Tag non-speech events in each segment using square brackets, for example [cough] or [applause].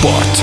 Спорт.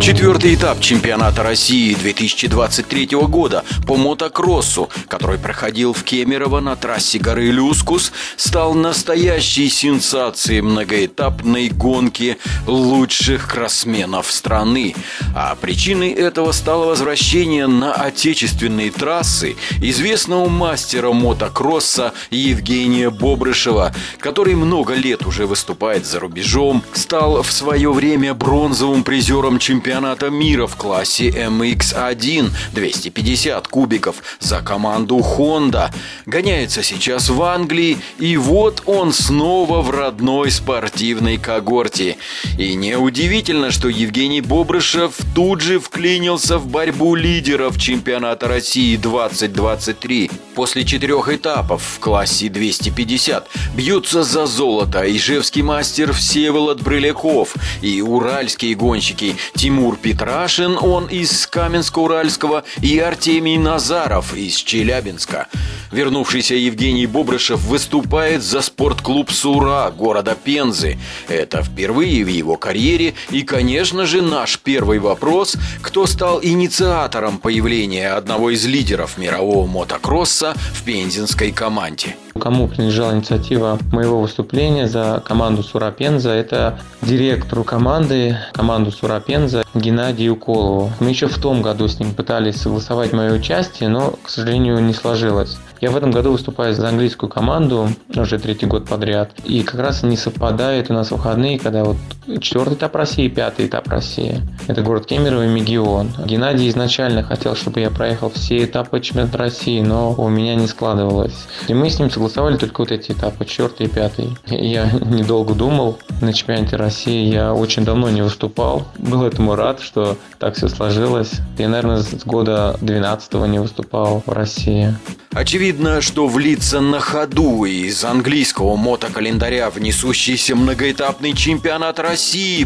Четвертый этап чемпионата России 2023 года по мотокроссу, который проходил в Кемерово на трассе горы Люскус, стал настоящей сенсацией многоэтапной гонки лучших кроссменов страны. А причиной этого стало возвращение на отечественные трассы известного мастера мотокросса Евгения Бобрышева, который много лет уже выступает за рубежом, стал в свое время бронзовым призером чемпионата чемпионата мира в классе MX1 250 кубиков за команду Honda. Гоняется сейчас в Англии, и вот он снова в родной спортивной когорте. И неудивительно, что Евгений Бобрышев тут же вклинился в борьбу лидеров чемпионата России 2023. После четырех этапов в классе 250 бьются за золото ижевский мастер Всеволод Брыляков и уральские гонщики Тимур Тимур Петрашин, он из Каменска-Уральского, и Артемий Назаров из Челябинска. Вернувшийся Евгений Бобрышев выступает за спортклуб «Сура» города Пензы. Это впервые в его карьере. И, конечно же, наш первый вопрос – кто стал инициатором появления одного из лидеров мирового мотокросса в пензенской команде? Кому принадлежала инициатива моего выступления за команду Сура Пенза? Это директору команды, команду Сура Пенза Геннадию Колову. Мы еще в том году с ним пытались согласовать мое участие, но, к сожалению, не сложилось. Я в этом году выступаю за английскую команду уже третий год подряд. И как раз не совпадает у нас выходные, когда вот четвертый этап России, пятый этап России. Это город Кемерово и Мегион. Геннадий изначально хотел, чтобы я проехал все этапы чемпионата России, но у меня не складывалось. И мы с ним согласовали только вот эти этапы, четвертый и пятый. Я [laughs] недолго думал на чемпионате России. Я очень давно не выступал. Был этому рад, что так все сложилось. Я, наверное, с года 12 не выступал в России. Очевидно, что влиться на ходу из английского мотокалендаря в несущийся многоэтапный чемпионат России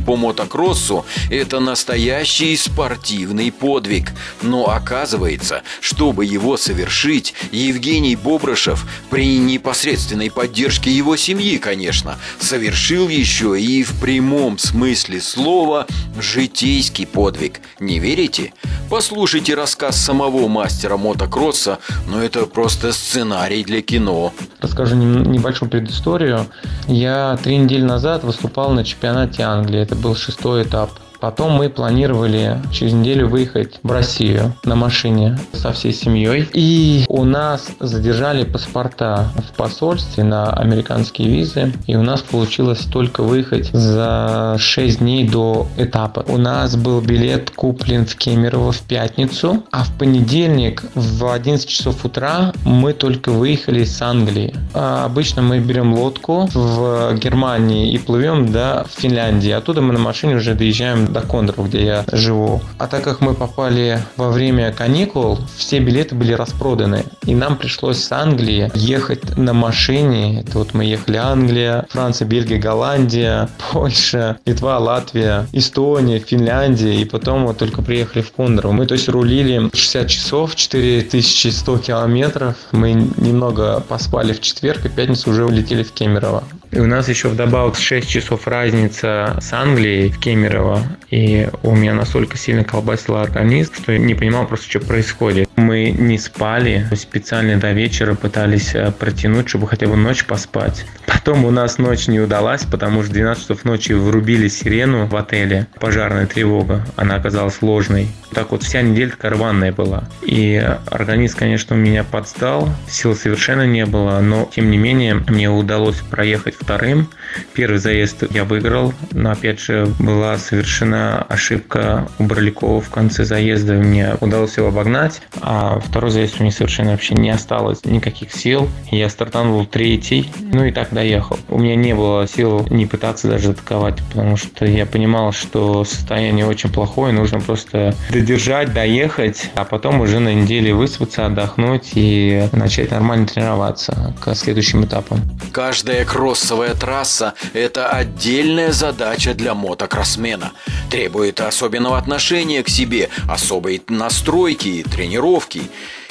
по мотокроссу – это настоящий спортивный подвиг. Но оказывается, чтобы его совершить, Евгений Бобрышев при непосредственной поддержке его семьи, конечно, совершил еще и в прямом смысле слова житейский подвиг. Не верите? Послушайте рассказ самого мастера мотокросса, но это просто сценарий для кино. Расскажу небольшую предысторию. Я три недели назад выступал на чемпионате Англии. Это был шестой этап Потом мы планировали через неделю выехать в Россию на машине со всей семьей. И у нас задержали паспорта в посольстве на американские визы. И у нас получилось только выехать за 6 дней до этапа. У нас был билет куплен в Кемерово в пятницу, а в понедельник в 11 часов утра мы только выехали с Англии. А обычно мы берем лодку в Германии и плывем до Финляндии. Оттуда мы на машине уже доезжаем до Кондоров, где я живу. А так как мы попали во время каникул, все билеты были распроданы. И нам пришлось с Англии ехать на машине. Это вот мы ехали Англия, Франция, Бельгия, Голландия, [laughs] Польша, Литва, Латвия, Эстония, Финляндия. И потом вот только приехали в Кондорово. Мы то есть рулили 60 часов, 4100 километров. Мы немного поспали в четверг и пятницу уже улетели в Кемерово. И у нас еще вдобавок 6 часов разница с Англией в Кемерово. И у меня настолько сильно колбасил организм, что я не понимал просто, что происходит. Мы не спали, специально до вечера пытались э, протянуть, чтобы хотя бы ночь поспать. Потом у нас ночь не удалась, потому что в 12 часов ночи врубили сирену в отеле. Пожарная тревога. Она оказалась ложной. Так вот вся неделя такая рваная была. И организм, конечно, меня подстал. Сил совершенно не было, но тем не менее мне удалось проехать вторым. Первый заезд я выиграл, но опять же была совершена ошибка у Бролякова в конце заезда. Мне удалось его обогнать, а второй заезд у меня совершенно вообще не осталось никаких сил. Я стартанул третий, ну и так доехал. У меня не было сил не пытаться даже атаковать, потому что я понимал, что состояние очень плохое, нужно просто додержать, доехать, а потом уже на неделе выспаться, отдохнуть и начать нормально тренироваться к следующим этапам. Каждая кроссовая трасса – это отдельная задача для мотокроссмена. Требует особенного отношения к себе, особой настройки и тренировки.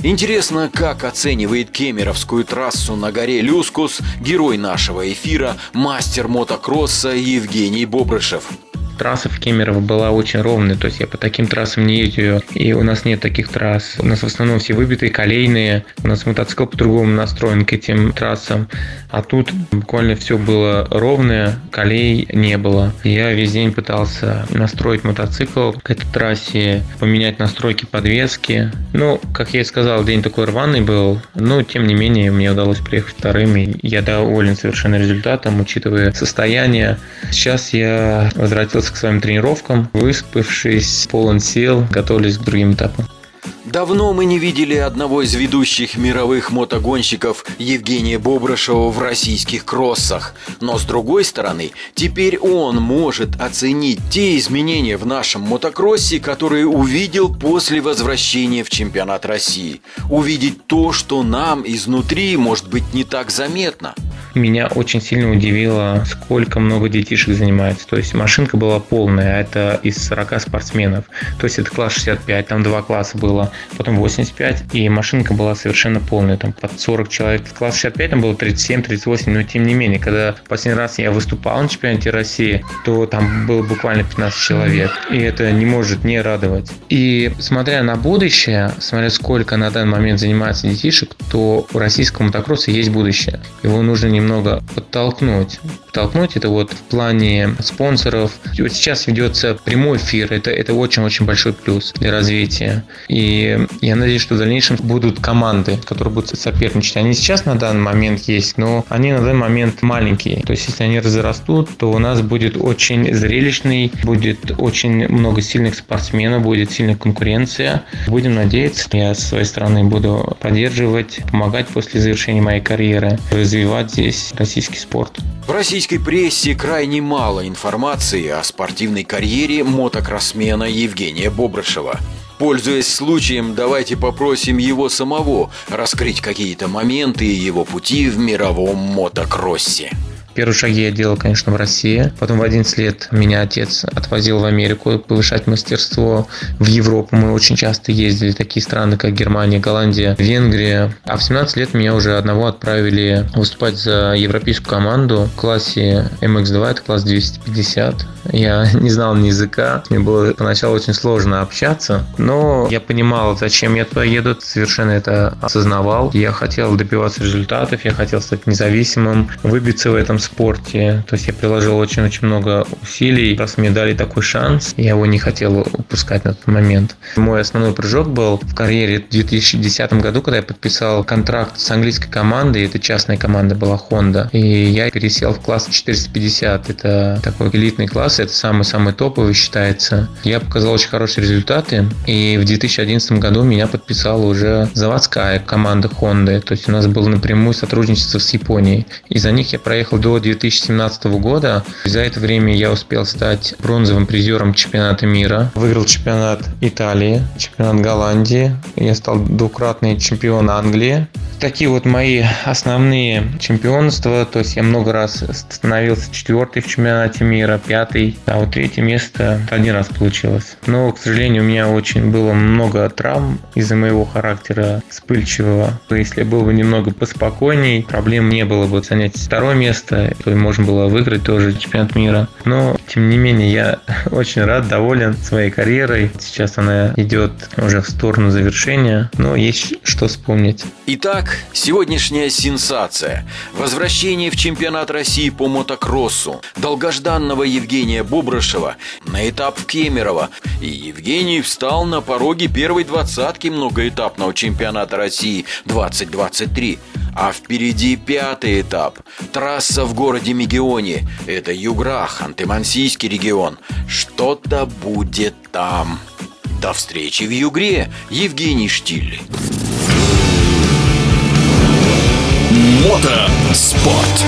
Интересно, как оценивает кемеровскую трассу на горе Люскус герой нашего эфира, мастер мотокросса Евгений Бобрышев. Трасса в Кемерово была очень ровная, то есть я по таким трассам не ездил, и у нас нет таких трасс. У нас в основном все выбитые, колейные, у нас мотоцикл по-другому настроен к этим трассам, а тут буквально все было ровное, колей не было. Я весь день пытался настроить мотоцикл к этой трассе, поменять настройки подвески. Ну, как я и сказал, день такой рваный был, но тем не менее мне удалось приехать вторым, и я доволен совершенно результатом, учитывая состояние. Сейчас я возвратился к своим тренировкам, выспавшись, полон сил, готовлюсь к другим этапам. Давно мы не видели одного из ведущих мировых мотогонщиков Евгения Бобрышева в российских кроссах. Но с другой стороны, теперь он может оценить те изменения в нашем мотокроссе, которые увидел после возвращения в чемпионат России. Увидеть то, что нам изнутри может быть не так заметно. Меня очень сильно удивило, сколько много детишек занимается. То есть машинка была полная, это из 40 спортсменов. То есть это класс 65, там два класса было, потом 85, и машинка была совершенно полная, там под 40 человек. Класс 65 там было 37-38, но тем не менее, когда последний раз я выступал на чемпионате России, то там было буквально 15 человек, и это не может не радовать. И смотря на будущее, смотря сколько на данный момент занимается детишек, то у российского мотокросса есть будущее. Его нужно не немного подтолкнуть. Подтолкнуть это вот в плане спонсоров. Вот сейчас ведется прямой эфир, это, это очень-очень большой плюс для развития. И я надеюсь, что в дальнейшем будут команды, которые будут соперничать. Они сейчас на данный момент есть, но они на данный момент маленькие. То есть, если они разрастут, то у нас будет очень зрелищный, будет очень много сильных спортсменов, будет сильная конкуренция. Будем надеяться, я с своей стороны буду поддерживать, помогать после завершения моей карьеры, развивать весь российский спорт. В российской прессе крайне мало информации о спортивной карьере мотокроссмена Евгения Бобрышева. Пользуясь случаем, давайте попросим его самого раскрыть какие-то моменты его пути в мировом мотокроссе. Первые шаги я делал, конечно, в России. Потом в 11 лет меня отец отвозил в Америку повышать мастерство. В Европу мы очень часто ездили, такие страны, как Германия, Голландия, Венгрия. А в 17 лет меня уже одного отправили выступать за европейскую команду в классе MX2, это класс 250. Я [laughs] не знал ни языка, мне было поначалу очень сложно общаться, но я понимал, зачем я туда еду, совершенно это осознавал. Я хотел добиваться результатов, я хотел стать независимым, выбиться в этом спорте. То есть я приложил очень-очень много усилий, раз мне дали такой шанс, я его не хотел упускать на тот момент. Мой основной прыжок был в карьере в 2010 году, когда я подписал контракт с английской командой, это частная команда была Honda, и я пересел в класс 450, это такой элитный класс, это самый-самый топовый считается. Я показал очень хорошие результаты, и в 2011 году меня подписала уже заводская команда Honda, то есть у нас было напрямую сотрудничество с Японией. И за них я проехал до 2017 года. За это время я успел стать бронзовым призером чемпионата мира. Выиграл чемпионат Италии, чемпионат Голландии. Я стал двукратный чемпион Англии такие вот мои основные чемпионства. То есть я много раз становился четвертый в чемпионате мира, пятый, а вот третье место один раз получилось. Но, к сожалению, у меня очень было много травм из-за моего характера вспыльчивого. Если я был бы немного поспокойней, проблем не было бы занять второе место, то можно было выиграть тоже чемпионат мира. Но, тем не менее, я [laughs] очень рад, доволен своей карьерой. Сейчас она идет уже в сторону завершения, но есть что вспомнить. Итак, сегодняшняя сенсация. Возвращение в чемпионат России по мотокроссу. Долгожданного Евгения Бобрышева на этап в Кемерово. И Евгений встал на пороге первой двадцатки многоэтапного чемпионата России 2023. А впереди пятый этап. Трасса в городе Мегионе. Это Юграх, Антымансийский регион. Что-то будет там. До встречи в Югре, Евгений Штиль. Мотоспорт.